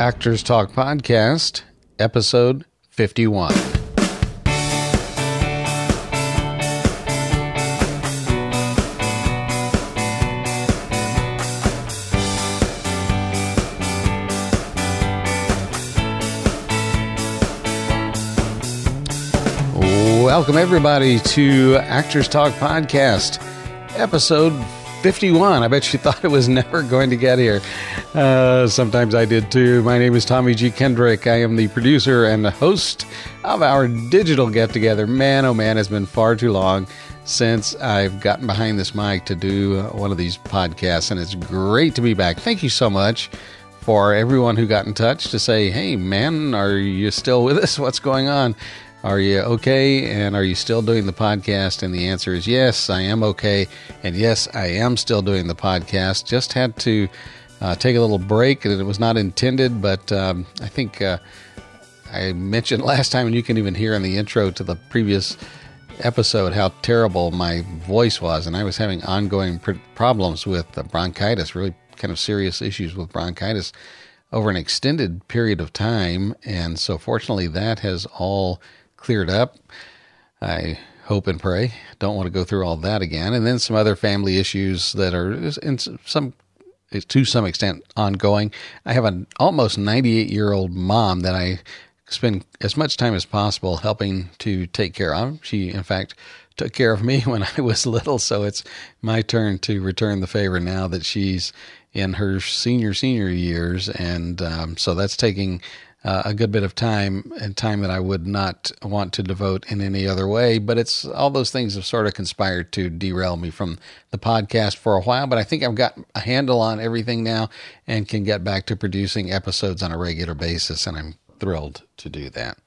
Actors Talk Podcast, episode 51. Welcome, everybody, to Actors Talk Podcast, episode 51. I bet you thought it was never going to get here. Uh, sometimes I did too. My name is Tommy G. Kendrick. I am the producer and the host of our digital get together. Man, oh man, it's been far too long since I've gotten behind this mic to do one of these podcasts, and it's great to be back. Thank you so much for everyone who got in touch to say, hey, man, are you still with us? What's going on? Are you okay? And are you still doing the podcast? And the answer is yes, I am okay. And yes, I am still doing the podcast. Just had to uh, take a little break, and it was not intended, but um, I think uh, I mentioned last time, and you can even hear in the intro to the previous episode how terrible my voice was. And I was having ongoing pr- problems with bronchitis, really kind of serious issues with bronchitis over an extended period of time. And so, fortunately, that has all cleared up. I hope and pray. Don't want to go through all that again. And then some other family issues that are in some to some extent ongoing. I have an almost 98 year old mom that I spend as much time as possible helping to take care of. She, in fact, took care of me when I was little, so it's my turn to return the favor now that she's in her senior senior years, and um, so that's taking uh, a good bit of time and time that I would not want to devote in any other way. But it's all those things have sort of conspired to derail me from the podcast for a while. But I think I've got a handle on everything now and can get back to producing episodes on a regular basis. And I'm thrilled to do that.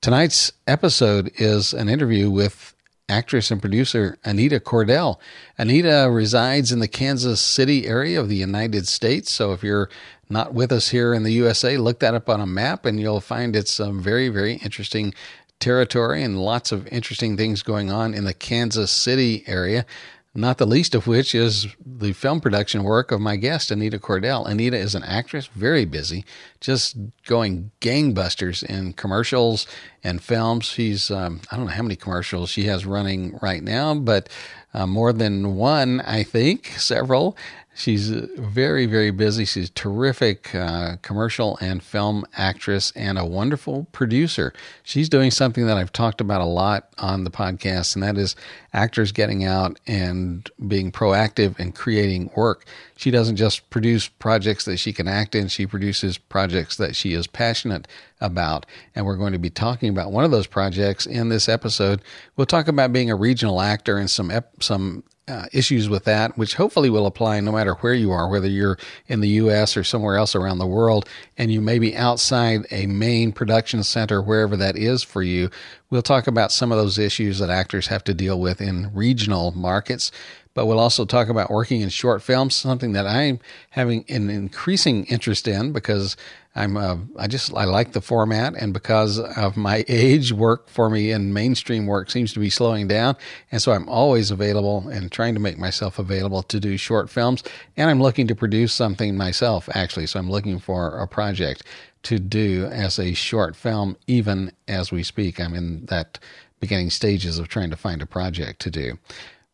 Tonight's episode is an interview with actress and producer Anita Cordell. Anita resides in the Kansas City area of the United States. So if you're not with us here in the USA, look that up on a map and you'll find it's a very, very interesting territory and lots of interesting things going on in the Kansas City area. Not the least of which is the film production work of my guest, Anita Cordell. Anita is an actress, very busy, just going gangbusters in commercials and films. She's, um, I don't know how many commercials she has running right now, but uh, more than one, I think, several. She's very, very busy. She's a terrific uh, commercial and film actress and a wonderful producer. She's doing something that I've talked about a lot on the podcast, and that is actors getting out and being proactive and creating work. She doesn't just produce projects that she can act in, she produces projects that she is passionate about. And we're going to be talking about one of those projects in this episode. We'll talk about being a regional actor and some ep- some uh, issues with that, which hopefully will apply no matter where you are, whether you're in the U.S. or somewhere else around the world, and you may be outside a main production center, wherever that is for you. We'll talk about some of those issues that actors have to deal with in regional markets but we'll also talk about working in short films, something that I'm having an increasing interest in because I'm uh, I just I like the format, and because of my age, work for me in mainstream work seems to be slowing down, and so I'm always available and trying to make myself available to do short films, and I'm looking to produce something myself actually. So I'm looking for a project to do as a short film, even as we speak. I'm in that beginning stages of trying to find a project to do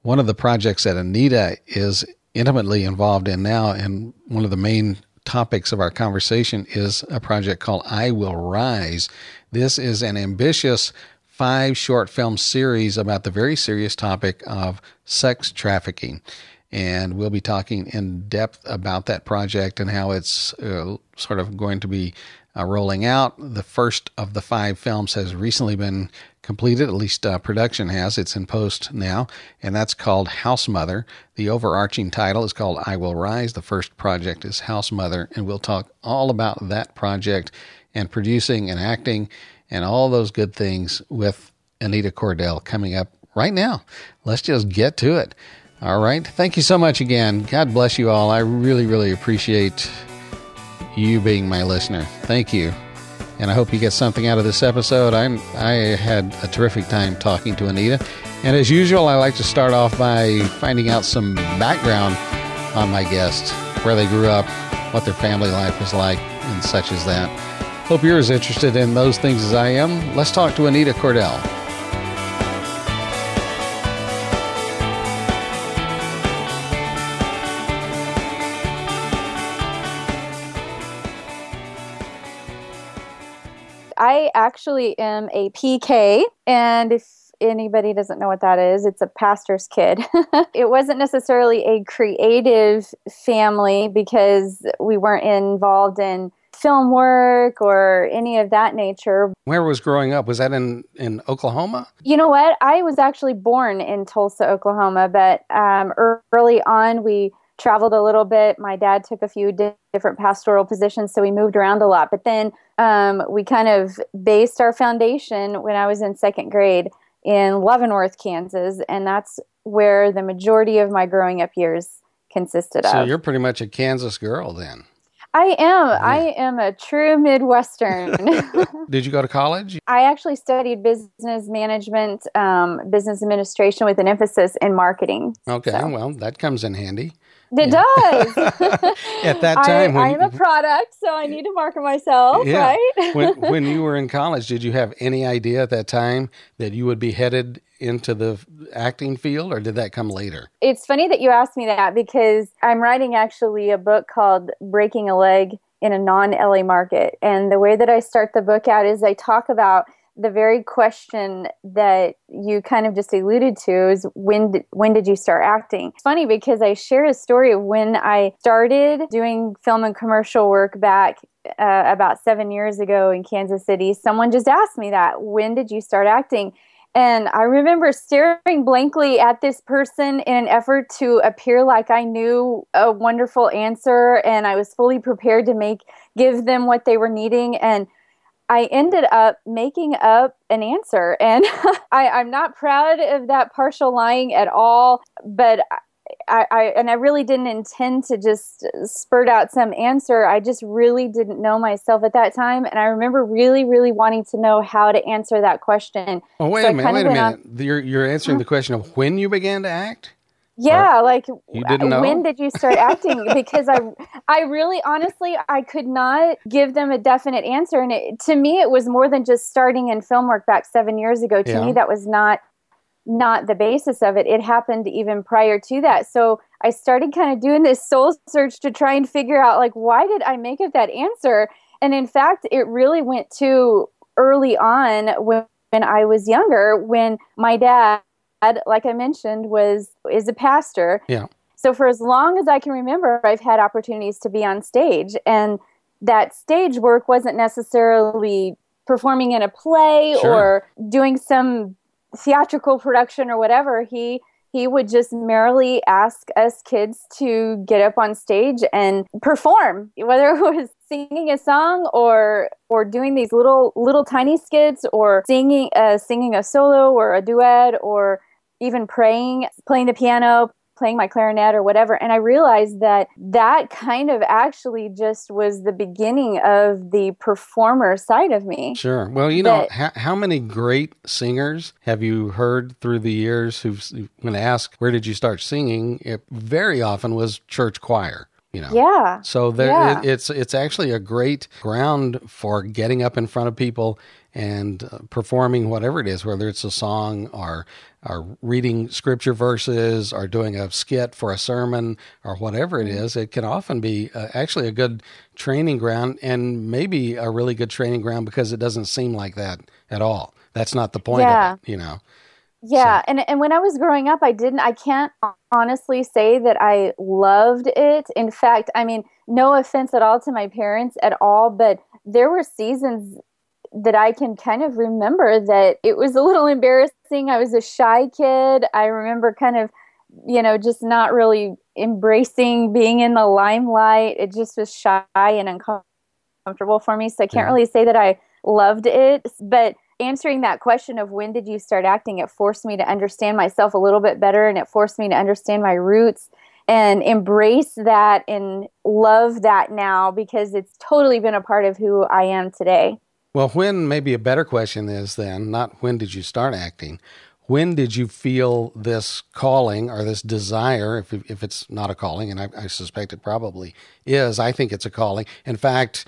one of the projects that Anita is intimately involved in now, and one of the main topics of our conversation is a project called I Will Rise. This is an ambitious five short film series about the very serious topic of sex trafficking. And we'll be talking in depth about that project and how it's uh, sort of going to be uh, rolling out. The first of the five films has recently been completed, at least uh, production has. It's in post now, and that's called House Mother. The overarching title is called I Will Rise. The first project is House Mother, and we'll talk all about that project and producing and acting and all those good things with Anita Cordell coming up right now. Let's just get to it. All right. Thank you so much again. God bless you all. I really, really appreciate you being my listener. Thank you and I hope you get something out of this episode. i I had a terrific time talking to Anita, and as usual, I like to start off by finding out some background on my guest, where they grew up, what their family life was like, and such as that. Hope you're as interested in those things as I am. Let's talk to Anita Cordell. I actually am a PK, and if anybody doesn't know what that is, it's a pastor's kid. it wasn't necessarily a creative family because we weren't involved in film work or any of that nature. Where was growing up? Was that in, in Oklahoma? You know what? I was actually born in Tulsa, Oklahoma, but um, early on we traveled a little bit. My dad took a few di- different pastoral positions, so we moved around a lot. But then um, we kind of based our foundation when I was in second grade in Leavenworth, Kansas, and that's where the majority of my growing up years consisted so of. So you're pretty much a Kansas girl then. I am. Yeah. I am a true Midwestern. Did you go to college? I actually studied business management, um, business administration with an emphasis in marketing. Okay, so. well, that comes in handy. It yeah. does. At that time, I, am a product, so I need to market myself, yeah. right? when, when you were in college, did you have any idea at that time that you would be headed into the acting field, or did that come later? It's funny that you asked me that because I'm writing actually a book called Breaking a Leg in a non LA market. And the way that I start the book out is I talk about the very question that you kind of just alluded to is when did, when did you start acting? It's funny because I share a story of when I started doing film and commercial work back uh, about seven years ago in Kansas City. Someone just asked me that. When did you start acting? And I remember staring blankly at this person in an effort to appear like I knew a wonderful answer and I was fully prepared to make give them what they were needing. And I ended up making up an answer. And I, I'm not proud of that partial lying at all, but I, I, and I really didn't intend to just spurt out some answer. I just really didn't know myself at that time, and I remember really, really wanting to know how to answer that question. Oh, wait so a minute! Wait a minute! On, you're you're answering uh-huh. the question of when you began to act. Yeah, or like you didn't know? when did you start acting? because I, I really, honestly, I could not give them a definite answer, and it, to me, it was more than just starting in film work back seven years ago. To yeah. me, that was not not the basis of it. It happened even prior to that. So I started kind of doing this soul search to try and figure out like why did I make up that answer? And in fact, it really went to early on when, when I was younger, when my dad like I mentioned, was is a pastor. Yeah. So for as long as I can remember, I've had opportunities to be on stage, and that stage work wasn't necessarily performing in a play sure. or doing some theatrical production or whatever. He he would just merely ask us kids to get up on stage and perform, whether it was singing a song or or doing these little little tiny skits or singing uh, singing a solo or a duet or even praying, playing the piano, playing my clarinet or whatever. And I realized that that kind of actually just was the beginning of the performer side of me. Sure. Well, you know, how, how, many great singers have you heard through the years who've, when asked, where did you start singing? It very often was church choir. You know. Yeah. So there, yeah. It, it's it's actually a great ground for getting up in front of people and uh, performing whatever it is, whether it's a song or or reading scripture verses or doing a skit for a sermon or whatever it mm-hmm. it can often be uh, actually a good training ground and maybe a really good training ground because it doesn't seem like that at all. That's not the point yeah. of it, you know. Yeah, so. and and when I was growing up, I didn't. I can't honestly say that I loved it. In fact, I mean, no offense at all to my parents at all, but there were seasons that I can kind of remember that it was a little embarrassing. I was a shy kid. I remember kind of, you know, just not really embracing being in the limelight. It just was shy and uncomfortable for me. So I can't really say that I loved it. But answering that question of when did you start acting, it forced me to understand myself a little bit better and it forced me to understand my roots and embrace that and love that now because it's totally been a part of who I am today. Well, when maybe a better question is then not when did you start acting? when did you feel this calling or this desire if, if it's not a calling and I, I, suspect it probably is i think it's a calling in fact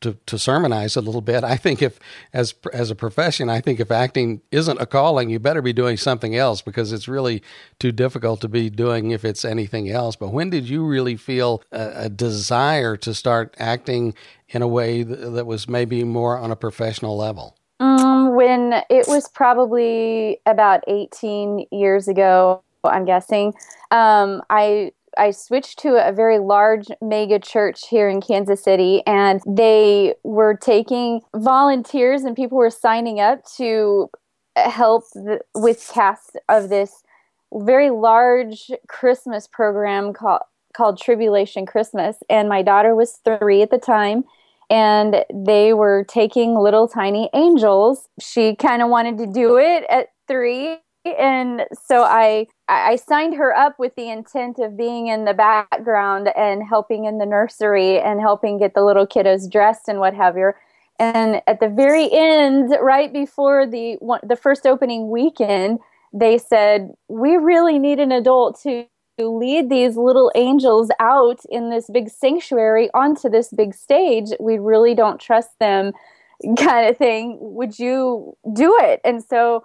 to, to sermonize a little bit. I think if as as a profession i think if acting isn't a calling you better be doing something else because it's really too difficult to be doing if it's anything else. But when did you really feel a, a desire to start acting in a way that, that was maybe more on a professional level? Um, when it was probably about 18 years ago, I'm guessing, um, I I switched to a very large mega church here in Kansas City, and they were taking volunteers, and people were signing up to help with cast of this very large Christmas program called called Tribulation Christmas. And my daughter was three at the time, and they were taking little tiny angels. She kind of wanted to do it at three. And so I I signed her up with the intent of being in the background and helping in the nursery and helping get the little kiddos dressed and what have you. And at the very end, right before the one, the first opening weekend, they said we really need an adult to lead these little angels out in this big sanctuary onto this big stage. We really don't trust them, kind of thing. Would you do it? And so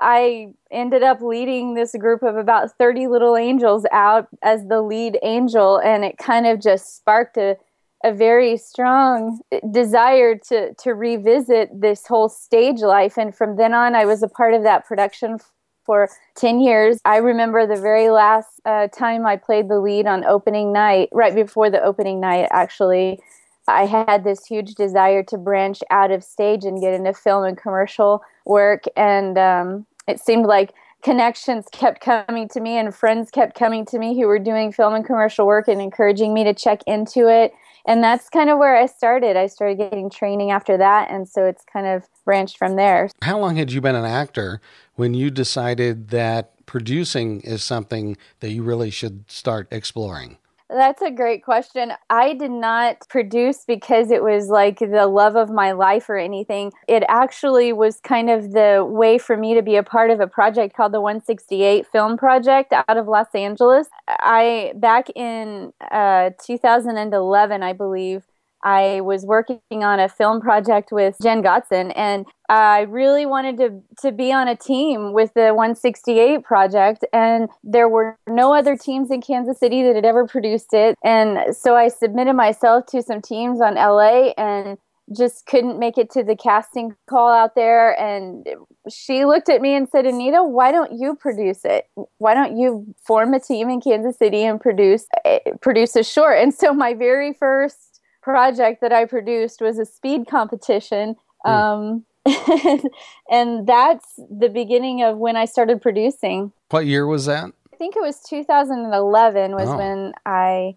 I ended up leading this group of about 30 little angels out as the lead angel, and it kind of just sparked a a very strong desire to to revisit this whole stage life and from then on I was a part of that production for 10 years. I remember the very last uh, time I played the lead on opening night, right before the opening night, actually. I had this huge desire to branch out of stage and get into film and commercial work. And um, it seemed like connections kept coming to me and friends kept coming to me who were doing film and commercial work and encouraging me to check into it and that's kind of where I started. I started getting training after that, and so it's kind of branched from there. How long had you been an actor when you decided that producing is something that you really should start exploring? That's a great question. I did not produce because it was like the love of my life or anything. It actually was kind of the way for me to be a part of a project called the 168 Film Project out of Los Angeles. I back in uh, 2011, I believe. I was working on a film project with Jen Gotzon, and I really wanted to to be on a team with the 168 project. And there were no other teams in Kansas City that had ever produced it, and so I submitted myself to some teams on LA, and just couldn't make it to the casting call out there and she looked at me and said anita why don't you produce it why don't you form a team in kansas city and produce eh, produce a short and so my very first project that I produced was a speed competition. Mm. Um, and that's the beginning of when I started producing. What year was that? I think it was 2011 was oh. when I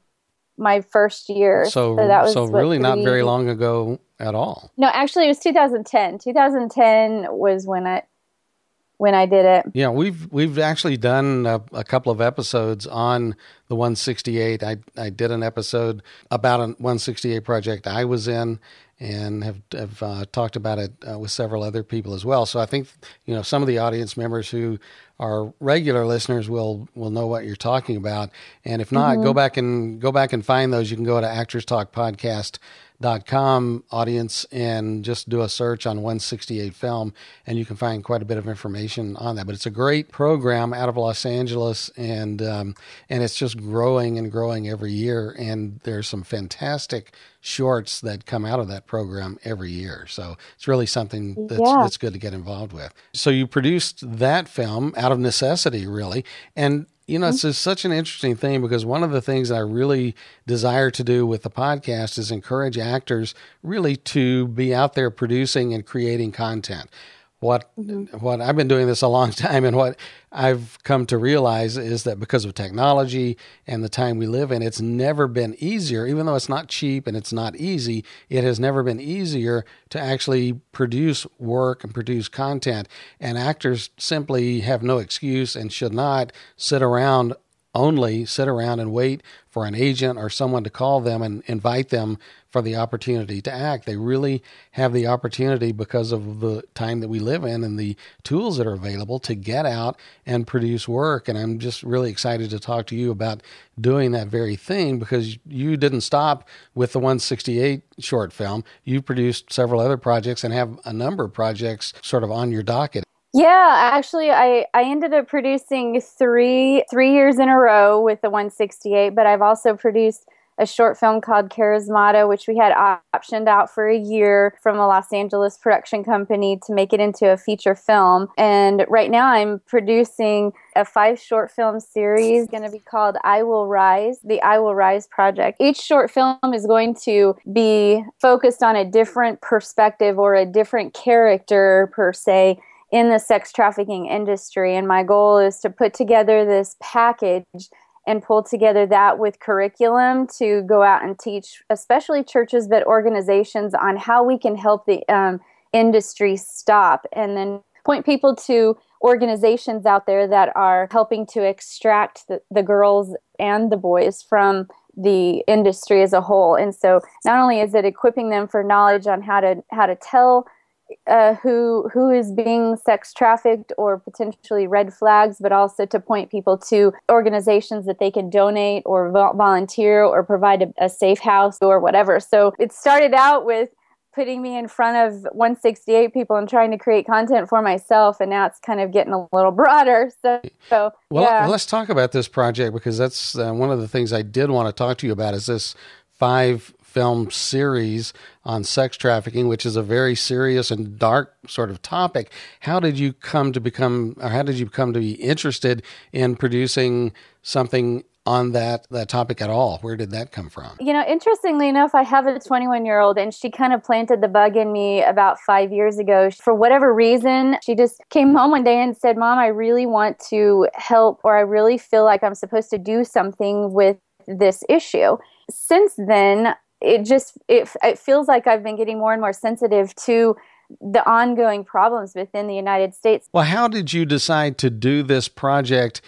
my first year. So, so that was so really what, not very long ago at all. No, actually it was 2010. 2010 was when I when I did it. Yeah, we've we've actually done a, a, couple of episodes on the 168. I I did an episode about a 168 project I was in, and have have uh, talked about it uh, with several other people as well. So I think you know some of the audience members who are regular listeners will will know what you're talking about. And if not, mm-hmm. go back and go back and find those. You can go to Actors Talk Podcast dot com audience and just do a search on 168 film and you can find quite a bit of information on that. But it's a great program out of los angeles and um, and it's just growing and growing every year and there's some fantastic shorts that come out of that program every year. So it's really something that's, yeah. that's good to get involved with. So you produced that film out of necessity really and you know, it's just such an interesting thing because one of the things I really desire to do with the podcast is encourage actors really to be out there producing and creating content what what I've been doing this a long time and what I've come to realize is that because of technology and the time we live in it's never been easier. Even though it's not cheap and it's not easy it has never been easier to actually produce work and produce content. And actors simply have no excuse and should not sit around only sit around and wait for an agent or someone to call them and invite them for the opportunity to act. They really have the opportunity because of the time that we live in and the tools that are available to get out and produce work. And I'm just really excited to talk to you about doing that very thing because you didn't stop with the 168 short film. You produced several other projects and have a number of projects sort of on your docket. Yeah, actually, I, I ended up producing three three years in a row with the 168, but I've also produced a short film called Charismata, which we had optioned out for a year from a Los Angeles production company to make it into a feature film. And right now I'm producing a five short film series going to be called I Will Rise, the I Will Rise project. Each short film is going to be focused on a different perspective or a different character per se in the sex trafficking industry. And my goal is to put together this package and pull together that with curriculum to go out and teach, especially churches, but organizations on how we can help the um, industry stop and then point people to organizations out there that are helping to extract the, the girls and the boys from the industry as a whole. And so not only is it equipping them for knowledge on how to how to tell uh, who who is being sex trafficked or potentially red flags, but also to point people to organizations that they can donate or vo- volunteer or provide a, a safe house or whatever. So it started out with putting me in front of 168 people and trying to create content for myself and now it's kind of getting a little broader so, so well yeah. let's talk about this project because that's uh, one of the things i did want to talk to you about is this five film series on sex trafficking, which is a very serious and dark sort of topic. How did you come to become, or how did you come to be interested in producing something on that that topic at all? Where did that come from? You know, interestingly enough, I have a 21 year old, and she kind of planted the bug in me about five years ago. For whatever reason, she just came home one day and said, "Mom, I really want to help, or I really feel like I'm supposed to do something with this issue." Since then, it just it, it feels like I've been getting more and more sensitive to the ongoing problems within the United States. Well, how did you decide to do this project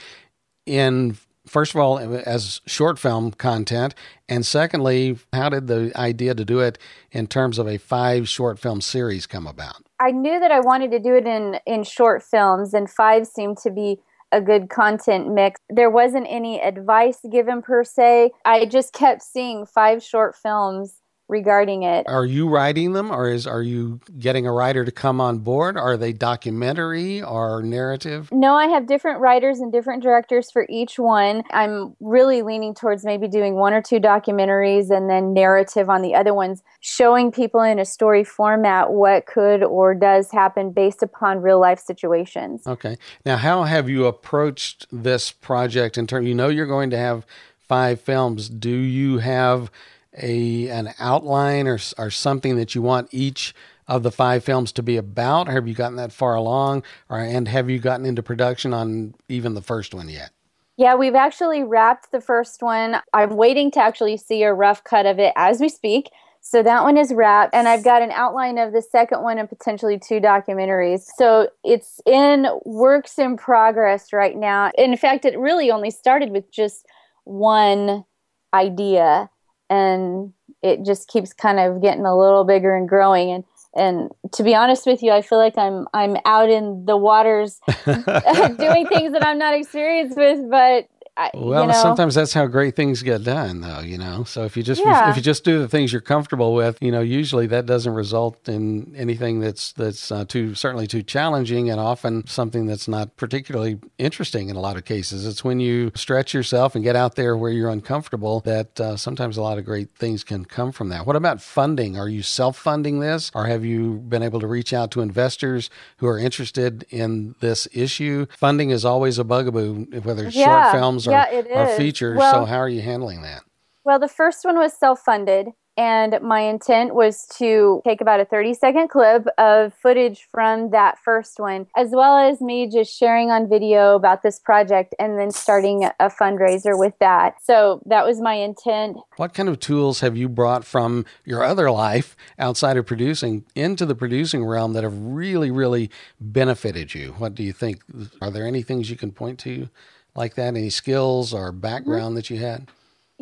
in first of all as short film content and secondly how did the idea to do it in terms of a five short film series come about i knew that i wanted to do it in in short films and five seemed to be a good content mix. There wasn't any advice given per se. I just kept seeing five short films regarding it. Are you writing them or is are you getting a writer to come on board? Are they documentary or narrative? No, I have different writers and different directors for each one. I'm really leaning towards maybe doing one or two documentaries and then narrative on the other ones, showing people in a story format what could or does happen based upon real life situations. Okay. Now, how have you approached this project in terms you know you're going to have five films. Do you have a an outline or or something that you want each of the five films to be about? Have you gotten that far along, or and have you gotten into production on even the first one yet? Yeah, we've actually wrapped the first one. I'm waiting to actually see a rough cut of it as we speak. So that one is wrapped, and I've got an outline of the second one and potentially two documentaries. So it's in works in progress right now. In fact, it really only started with just one idea and it just keeps kind of getting a little bigger and growing. And and to be honest with you i feel like i'm i'm out in the waters doing things that i'm not experienced with but well, you know, sometimes that's how great things get done, though. You know, so if you just yeah. if you just do the things you're comfortable with, you know, usually that doesn't result in anything that's that's uh, too certainly too challenging, and often something that's not particularly interesting in a lot of cases. It's when you stretch yourself and get out there where you're uncomfortable that uh, sometimes a lot of great things can come from that. What about funding? Are you self funding this, or have you been able to reach out to investors who are interested in this issue? Funding is always a bugaboo, whether it's yeah. short films or, yeah, or features. Well, so how are you handling that? Well, the first one was self-funded, and my intent was to take about a 30 second clip of footage from that first one, as well as me just sharing on video about this project and then starting a fundraiser with that. So that was my intent. What kind of tools have you brought from your other life outside of producing into the producing realm that have really, really benefited you? What do you think? Are there any things you can point to? Like that? Any skills or background mm-hmm. that you had?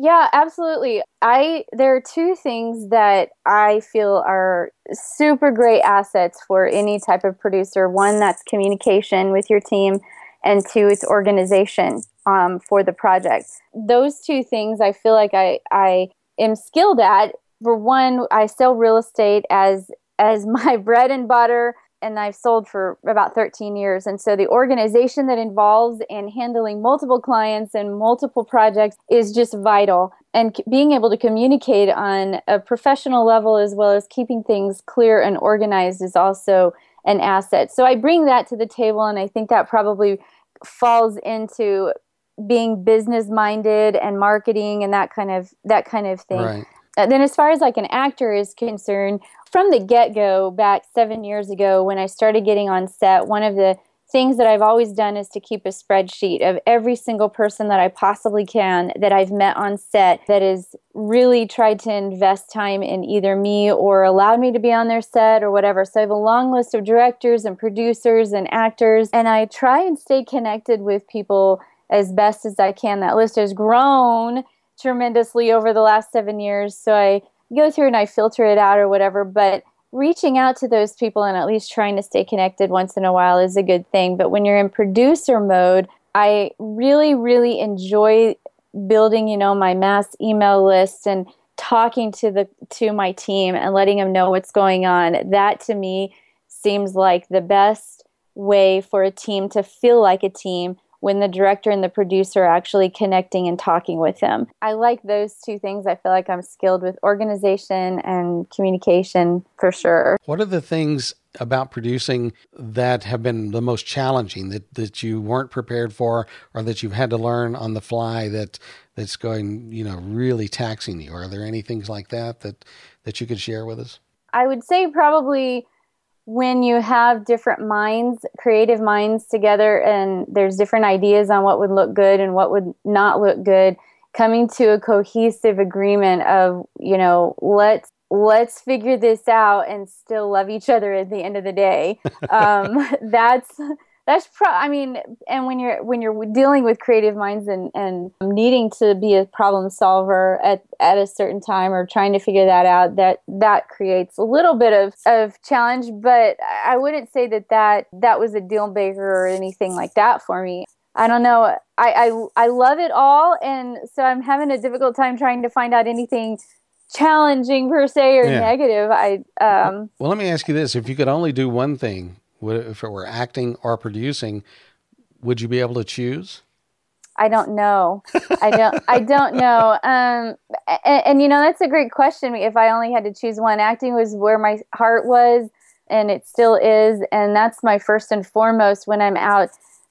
Yeah, absolutely. I there are two things that I feel are super great assets for any type of producer. One that's communication with your team, and two, it's organization um, for the project. Those two things I feel like I I am skilled at. For one, I sell real estate as as my bread and butter and I've sold for about 13 years. And so the organization that involves in handling multiple clients and multiple projects is just vital. And being able to communicate on a professional level as well as keeping things clear and organized is also an asset. So I bring that to the table, and I think that probably falls into being business minded and marketing and that kind of that kind of thing. Right. Uh, then as far as like an actor is concerned from the get-go back seven years ago when i started getting on set one of the things that i've always done is to keep a spreadsheet of every single person that i possibly can that i've met on set that has really tried to invest time in either me or allowed me to be on their set or whatever. So i have a long list of directors and producers and actors and i try and stay connected with people as best as i can. That list has grown tremendously over the last seven years. So I go through and I filter it out or whatever. But reaching out to those people and at least trying to stay connected once in a while is a good thing. But when you're in producer mode, I really, really enjoy building, you know, my mass email list and talking to the to my team and letting them know what's going on. That to me seems like the best way for a team to feel like a team when the director and the producer are actually connecting and talking with them. I like those two things. I feel like I'm skilled with organization and communication for sure. What are the things about producing that have been the most challenging that, that you weren't prepared for or that you've had to learn on the fly that that's going, you know, really taxing you? Are there any things like that that, that you could share with us? I would say probably when you have different minds, creative minds together, and there's different ideas on what would look good and what would not look good, coming to a cohesive agreement of, you know, let's let's figure this out and still love each other at the end of the day. Um, that's that's pro i mean and when you're when you're dealing with creative minds and and needing to be a problem solver at at a certain time or trying to figure that out that that creates a little bit of of challenge but i wouldn't say that that that was a deal breaker or anything like that for me I don't know. I, I I love it all, and so I'm having a difficult time trying to find out anything challenging per se or yeah. negative. I um. Well, let me ask you this: If you could only do one thing if it were acting or producing, would you be able to choose? I don't know. I don't. I don't know. Um, and, and, you know that's a great question. If I only had to choose one, acting was where my heart was, and it still is, and that's my first and foremost when I'm out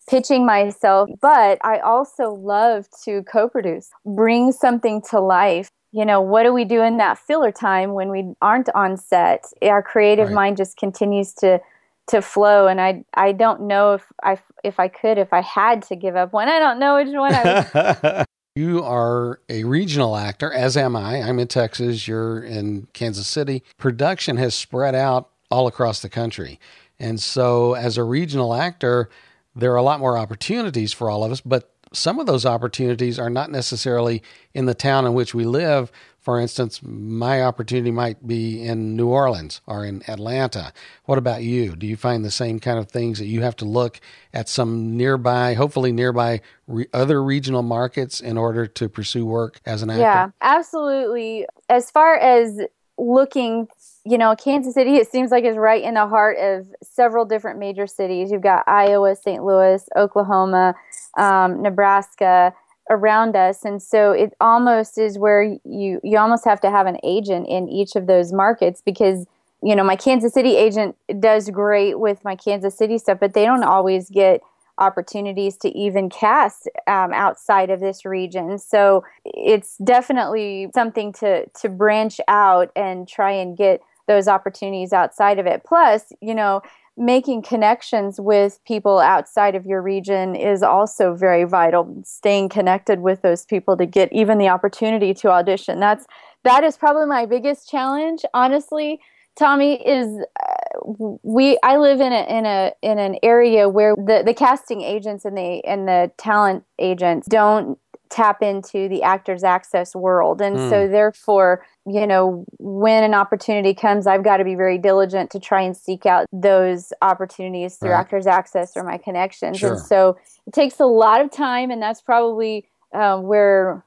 pitching myself. But I also love to co-produce, bring something to life. You know, what do we do in that filler time when we aren't on set? Our creative right. mind just continues to to flow and i i don't know if i if i could if i had to give up one i don't know which one i would You are a regional actor, as am I. I'm in Texas, you're in Kansas City. Production has spread out all across the country. And so, as a regional actor, there are a lot more opportunities for all of us, but some of those opportunities are not necessarily in the town in which we live. For instance, my opportunity might be in New Orleans or in Atlanta. What about you? Do you find the same kind of things that you have to look at some nearby, hopefully nearby re- other regional markets in order to pursue work as an actor? Yeah, absolutely. As far as looking you know, Kansas City, it seems like is right in the heart of several different major cities. You've got Iowa, St. Louis, Oklahoma, um, Nebraska around us, and so it almost is where you you almost have to have an agent in each of those markets because you know my Kansas City agent does great with my Kansas City stuff, but they don't always get opportunities to even cast um, outside of this region. So it's definitely something to to branch out and try and get those opportunities outside of it. Plus, you know, making connections with people outside of your region is also very vital. Staying connected with those people to get even the opportunity to audition. That's that is probably my biggest challenge, honestly. Tommy is uh, we I live in a in a in an area where the the casting agents and the and the talent agents don't tap into the actors access world and mm. so therefore you know when an opportunity comes i've got to be very diligent to try and seek out those opportunities through right. actors access or my connections sure. and so it takes a lot of time and that's probably uh, where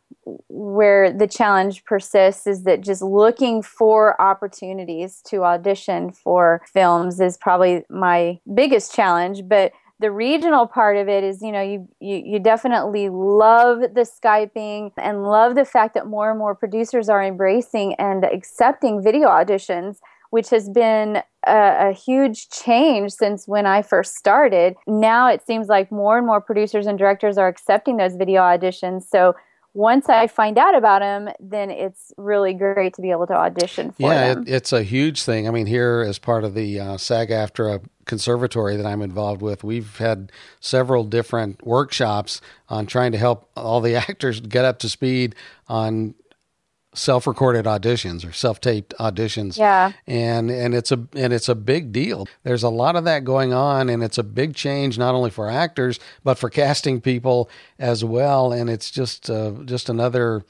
where the challenge persists is that just looking for opportunities to audition for films is probably my biggest challenge but the regional part of it is you know you, you you definitely love the skyping and love the fact that more and more producers are embracing and accepting video auditions which has been a, a, huge change since when I first started. Now it seems like more and more producers and directors are accepting those video auditions. So once I find out about them, then it's really great to be able to audition for yeah, them. Yeah, it, it's a huge thing. I mean, here as part of the uh, SAG-AFTRA conservatory that I'm involved with, we've had several different workshops on trying to help all the actors get up to speed on self-recorded auditions or self-taped auditions. Yeah. And and it's a and it's a big deal. There's a lot of that going on and it's a big change not only for actors but for casting people as well and it's just uh, just another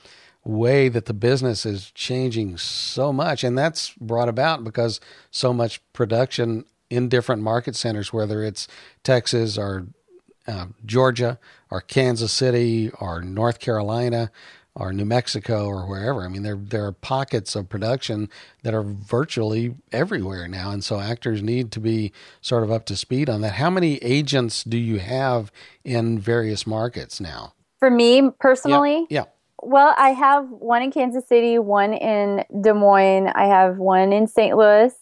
way that the business is changing so much and that's brought about because so much production in different market centers whether it's Texas or uh, Georgia or Kansas City or North Carolina or New Mexico or wherever. I mean, there there are pockets of production that are virtually everywhere now, and so actors need to be sort of up to speed on that. How many agents do you have in various markets now? For me personally, yeah. yeah. Well, I have one in Kansas City, one in Des Moines, I have one in St. Louis,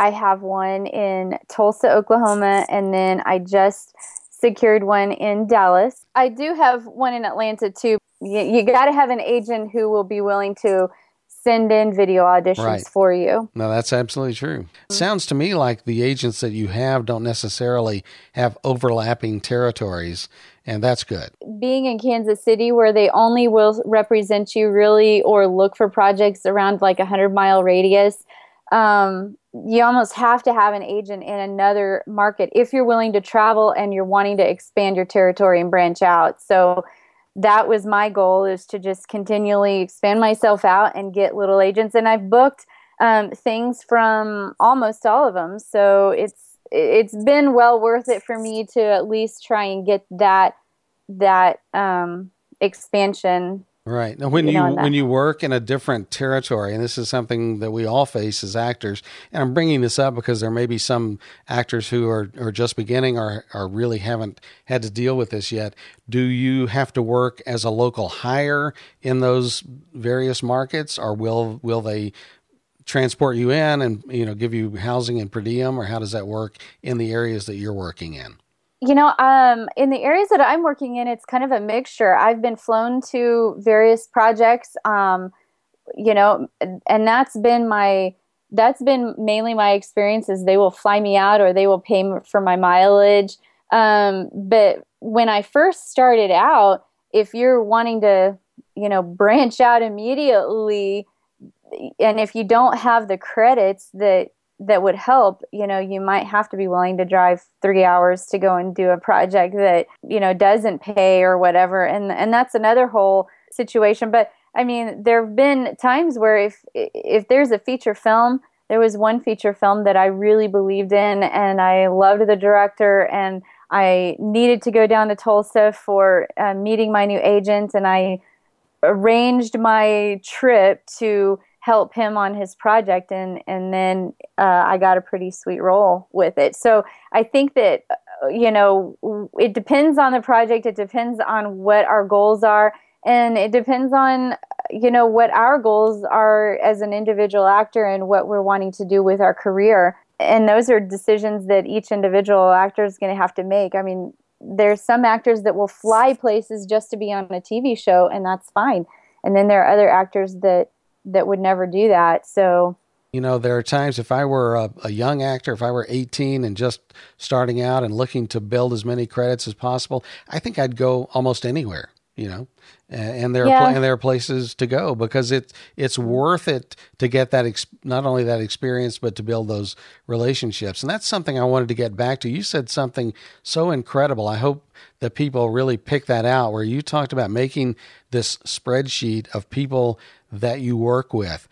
I have one in Tulsa, Oklahoma, and then I just secured one in Dallas. I do have one in Atlanta too, you, you got to have an agent who will be willing to send in video auditions right. for you. No, that's absolutely true. Mm-hmm. Sounds to me like the agents that you have don't necessarily have overlapping territories, and that's good. Being in Kansas City, where they only will represent you really or look for projects around like a 100 mile radius, um, you almost have to have an agent in another market if you're willing to travel and you're wanting to expand your territory and branch out. So, that was my goal is to just continually expand myself out and get little agents and i've booked um, things from almost all of them so it's it's been well worth it for me to at least try and get that that um, expansion Right. Now, when you, you when you work in a different territory, and this is something that we all face as actors, and I'm bringing this up because there may be some actors who are, are just beginning or, or really haven't had to deal with this yet. Do you have to work as a local hire in those various markets, or will will they transport you in and you know give you housing and per diem, or how does that work in the areas that you're working in? You know, um, in the areas that I'm working in, it's kind of a mixture. I've been flown to various projects, um, you know, and that's been my that's been mainly my experience. Is they will fly me out or they will pay for my mileage. Um, but when I first started out, if you're wanting to, you know, branch out immediately, and if you don't have the credits that that would help, you know, you might have to be willing to drive three hours to go and do a project that, you know, doesn't pay or whatever. And and that's another whole situation. But I mean, there have been times where if if there's a feature film, there was one feature film that I really believed in and I loved the director and I needed to go down to Tulsa for uh, meeting my new agent and I arranged my trip to help him on his project and and then uh, I got a pretty sweet role with it. So I think that uh, you know it depends on the project. It depends on what our goals are, and it depends on you know what our goals are as an individual actor and what we're wanting to do with our career. And those are decisions that each individual actor is going to have to make. I mean, there's some actors that will fly places just to be on a TV show, and that's fine. And then there are other actors that that would never do that. So, you know, there are times if I were a, a, young actor, if I were 18 and just starting out and looking to build as many credits as possible, I think I'd go almost anywhere, you know. and there yeah. are and there are places to go because it's it's worth it to get that ex- not only that experience but to build those relationships and that's something I wanted to get back to. You said something so incredible. I hope that people really pick that out where you talked about making this spreadsheet of people that you work with.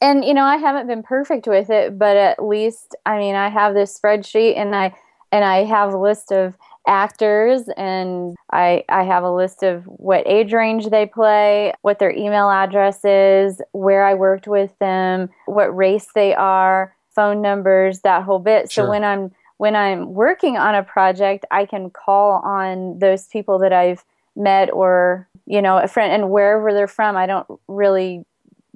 And you know, I haven't been perfect with it, but at least I mean, I have this spreadsheet and I and I have a list of actors and I I have a list of what age range they play, what their email address is, where I worked with them, what race they are, phone numbers, that whole bit. Sure. So when I'm when I'm working on a project, I can call on those people that I've met or you know a friend and wherever they're from. I don't really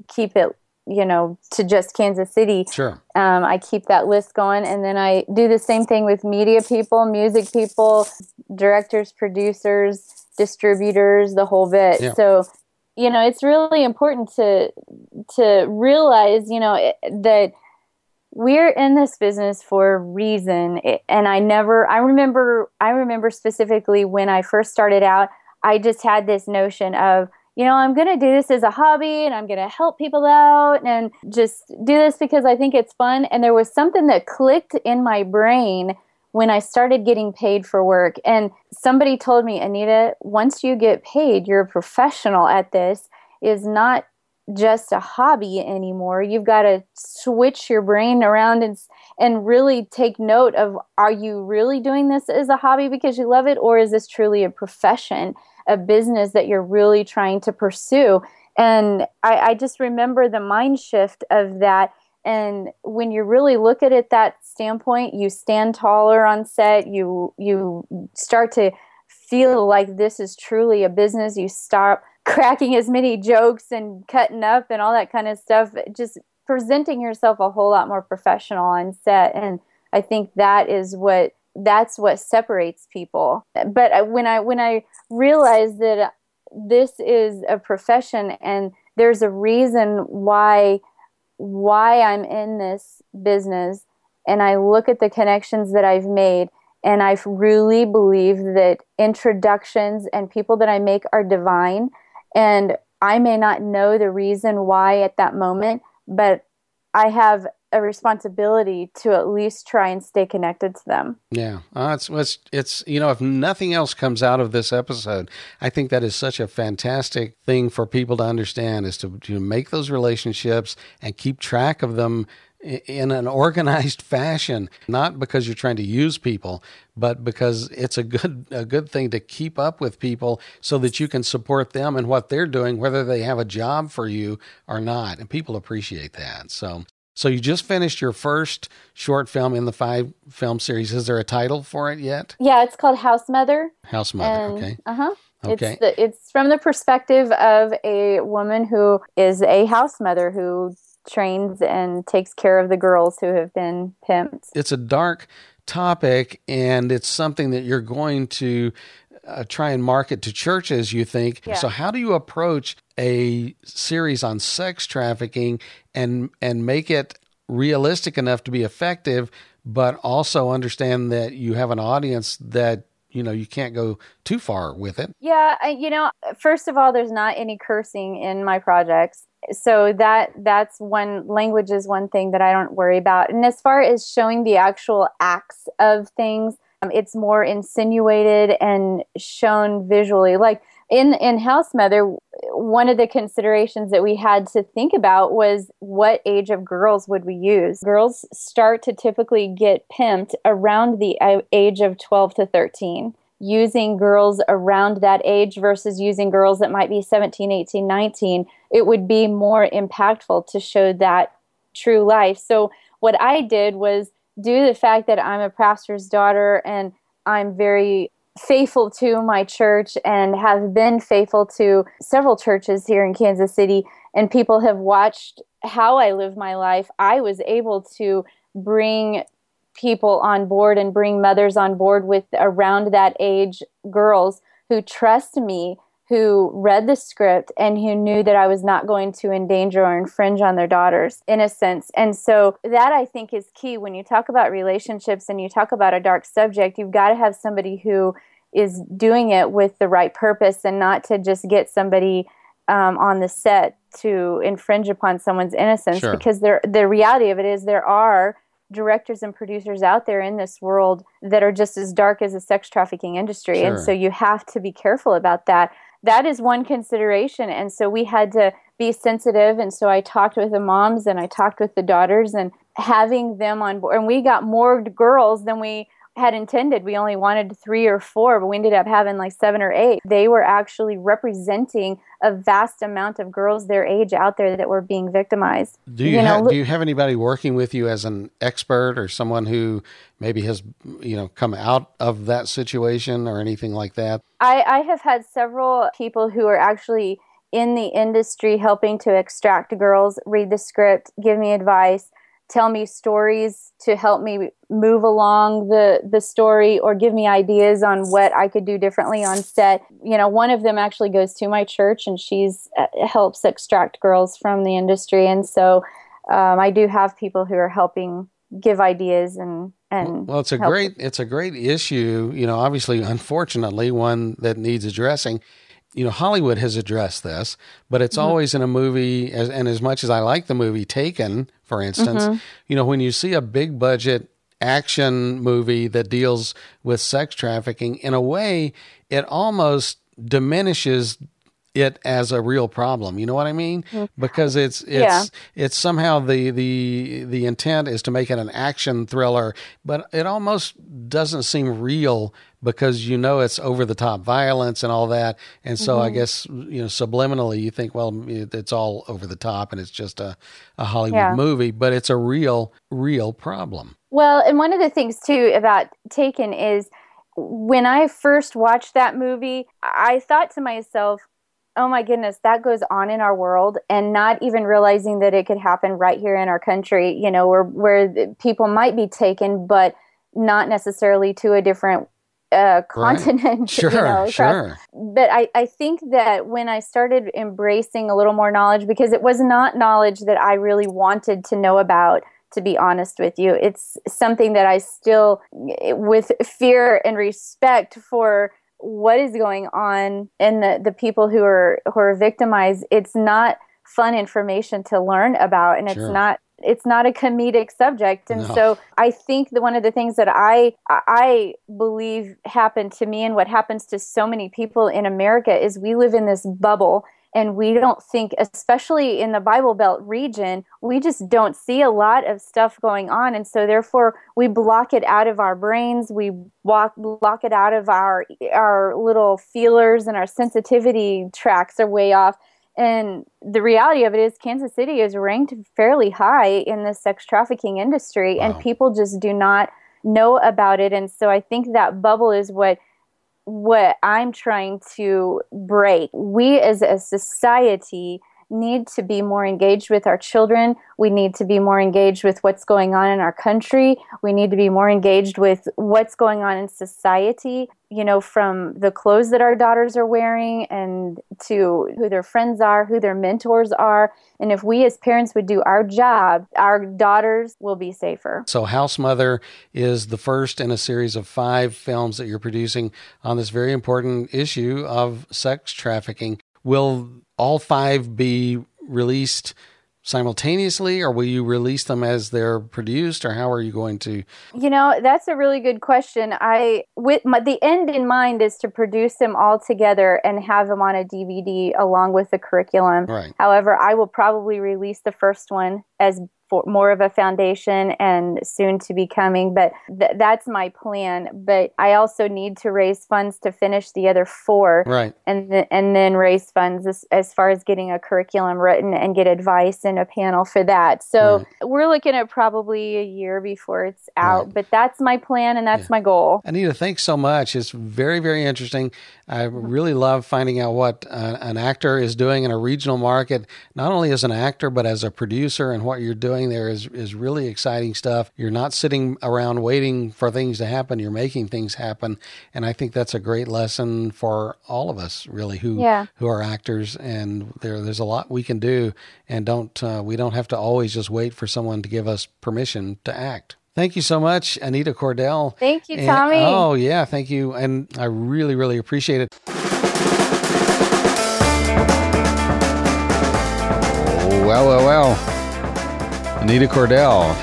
keep it you know, to just Kansas City. Sure. Um, I keep that list going, and then I do the same thing with media people, music people, directors, producers, distributors, the whole bit. Yeah. So, you know, it's really important to to realize, you know, it, that we're in this business for a reason. It, and I never, I remember, I remember specifically when I first started out, I just had this notion of you know, I'm going to do this as a hobby and I'm going to help people out and just do this because I think it's fun. And there was something that clicked in my brain when I started getting paid for work. And somebody told me, Anita, once you get paid, you're a professional at this, is not just a hobby anymore. You've got to switch your brain around and and really take note of are you really doing this as a hobby because you love it or is this truly a profession? A business that you're really trying to pursue. And I, I just remember the mind shift of that. And when you really look at it that standpoint, you stand taller on set. You you start to feel like this is truly a business. You stop cracking as many jokes and cutting up and all that kind of stuff. Just presenting yourself a whole lot more professional on set. And I think that is what that's what separates people. But when i when i realized that this is a profession and there's a reason why why i'm in this business and i look at the connections that i've made and i really believe that introductions and people that i make are divine and i may not know the reason why at that moment but i have a responsibility to at least try and stay connected to them. Yeah, uh, it's, it's it's you know if nothing else comes out of this episode, I think that is such a fantastic thing for people to understand is to to make those relationships and keep track of them in an organized fashion not because you're trying to use people but because it's a good a good thing to keep up with people so that you can support them and what they're doing whether they have a job for you or not. And people appreciate that. So so you just finished your first short film in the five film series. Is there a title for it yet? Yeah, it's called House Mother. House Mother. okay. Uh huh. Okay. It's, the, it's from the perspective of a woman who is a house mother who trains and takes care of the girls who have been pimped. It's a dark topic and it's something that you're going to uh, try and market to churches, you think. Yeah. So, how do you approach a series on sex trafficking and and make it realistic enough to be effective, but also understand that you have an audience that you know you can't go too far with it yeah you know first of all there's not any cursing in my projects so that that's one language is one thing that i don't worry about and as far as showing the actual acts of things Um, it's more insinuated and shown visually. Like in in House Mother, one of the considerations that we had to think about was what age of girls would we use. Girls start to typically get pimped around the age of 12 to 13 using girls around that age versus using girls that might be 17, 18, 19, it would be more impactful to show that true life. So, what I did was due to the fact that I'm a pastor's daughter and I'm very faithful to my church and have been faithful to several churches here in Kansas City, and people have watched how I live my life, I was able to bring people on board and bring mothers on board with around that age girls who trust me who read the script and who knew that I was not going to endanger or infringe on their daughter's innocence. And so that I think is key when you talk about relationships and you talk about a dark subject, you've got to have somebody who is doing it with the right purpose and not to just get somebody um, on the set to infringe upon someone's innocence Sure. because there the reality of it is there are directors and producers out there in this world that are just as dark as the sex trafficking industry and so you have to be careful about that that is one consideration. And so we had to be sensitive. And so i talked with the moms and i talked with the daughters and having them on board and we got more girls than we had intended we only wanted three or four but we ended up having like seven or eight they were actually representing a vast amount of girls their age out there that were being victimized Do you, You know, ha- do you have anybody working with you as an expert or someone who maybe has you know come out of that situation or anything like that? I, I have had several people who are actually in the industry helping to extract girls, read the script, give me advice, tell me stories to help me move along the the story or give me ideas on what I could do differently on set. You know, one of them actually goes to my church and she's uh, helps extract girls from the industry and so um, I do have people who are helping give ideas and and Well, it's a help. great it's a great issue. You know, obviously, unfortunately, one that needs addressing. You know, Hollywood has addressed this, but it's Mm-hmm. always in a movie. As, and as much as I like the movie Taken, for instance, Mm-hmm. you know, when you see a big budget action movie that deals with sex trafficking, in a way, it almost diminishes it as a real problem. You know what I mean? Because it's it's Yeah. it's somehow the the the intent is to make it an action thriller, but it almost doesn't seem real because you know it's over the top violence and all that. And so I mm-hmm. guess you know subliminally you think well it's all over the top and it's just a a Hollywood Yeah. movie, but it's a real real problem. Well, and one of the things too about Taken is when I first watched that movie, I thought to myself, oh my goodness, that goes on in our world, and not even realizing that it could happen right here in our country, you know, where, where people might be taken, but not necessarily to a different uh, Right. continent. Sure, you know, across sure. but I, I think that when I started embracing a little more knowledge, because it was not knowledge that I really wanted to know about, to be honest with you, it's something that I still, with fear and respect for what is going on and the, the people who are who are victimized, it's not fun information to learn about, and Sure. it's not it's not a comedic subject. And No. so i think that one of the things that i i believe happened to me and what happens to so many people in america is we live in this bubble and we don't think especially in the bible belt region we just don't see a lot of stuff going on. And so therefore we block it out of our brains. We block, block it out of our our little feelers and our sensitivity tracks are way off and the reality of it is, Kansas City is ranked fairly high in the sex trafficking industry, Wow. and people just do not know about it. And so I think that bubble is what what I'm trying to break. We as a society need to be more engaged with our children. We need to be more engaged with what's going on in our country. We need to be more engaged with what's going on in society, you know, from the clothes that our daughters are wearing and to who their friends are, who their mentors are. And if we as parents would do our job, our daughters will be safer. So, House Mother is the first in a series of five films that you're producing on this very important issue of sex trafficking. Will all five be released simultaneously, or will you release them as they're produced, or how are you going to? You know, that's a really good question. I with my, the end in mind is to produce them all together and have them on a DVD along with the curriculum. Right. However, I will probably release the first one as for more of a foundation and soon to be coming. But th- that's my plan. But I also need to raise funds to finish the other four Right. and th- and then raise funds as, as far as getting a curriculum written and get advice and a panel for that. So we're looking at probably a year before it's out, Right. but that's my plan and that's Yeah. my goal. Anita, thanks so much. It's very, very interesting. I really love finding out what uh, an actor is doing in a regional market, not only as an actor, but as a producer. And what you're doing there is, is really exciting stuff. You're not sitting around waiting for things to happen, you're making things happen. And I think that's a great lesson for all of us, really, who, Yeah. who are actors. And there, there's a lot we can do. And don't uh, we don't have to always just wait for someone to give us permission to act. Thank you so much, Anita Cordell. Thank you, And- Tommy. oh, yeah, thank you. And I really, really appreciate it. Well, well, well. Anita Cordell.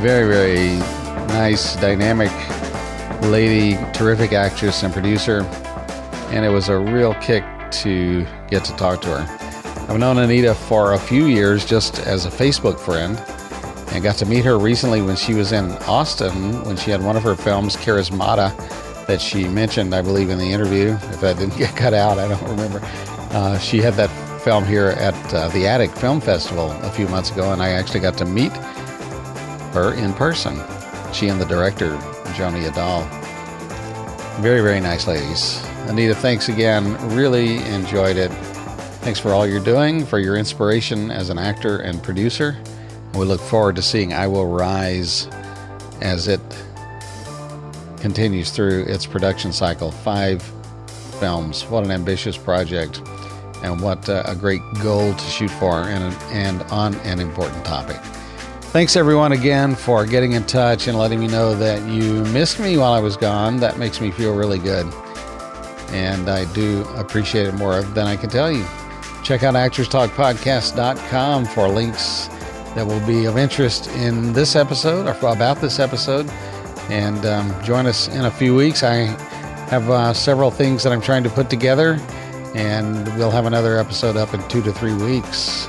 Very, very nice, dynamic lady, terrific actress and producer. And it was a real kick to get to talk to her. I've known Anita for a few years just as a Facebook friend and got to meet her recently when she was in Austin when she had one of her films, Charismata, that she mentioned, I believe, in the interview. If that didn't get cut out, I don't remember. Uh, she had that film here at uh, the Attic Film Festival a few months ago, and I actually got to meet her in person. She and the director, Joni Adal. Very, very nice ladies. Anita, thanks again. Really enjoyed it. Thanks for all you're doing, for your inspiration as an actor and producer. We look forward to seeing I Will Rise as it continues through its production cycle. Five films. What an ambitious project, and what uh, a great goal to shoot for, and, and on an important topic. Thanks everyone again for getting in touch and letting me know that you missed me while I was gone. That makes me feel really good. And I do appreciate it more than I can tell you. Check out actorstalkpodcast.com for links that will be of interest in this episode or about this episode. And um, join us in a few weeks. I have uh, several things that I'm trying to put together, and we'll have another episode up in two to three weeks.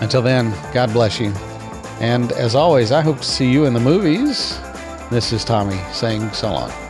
Until then, God bless you. And as always, I hope to see you in the movies. This is Tommy saying so long.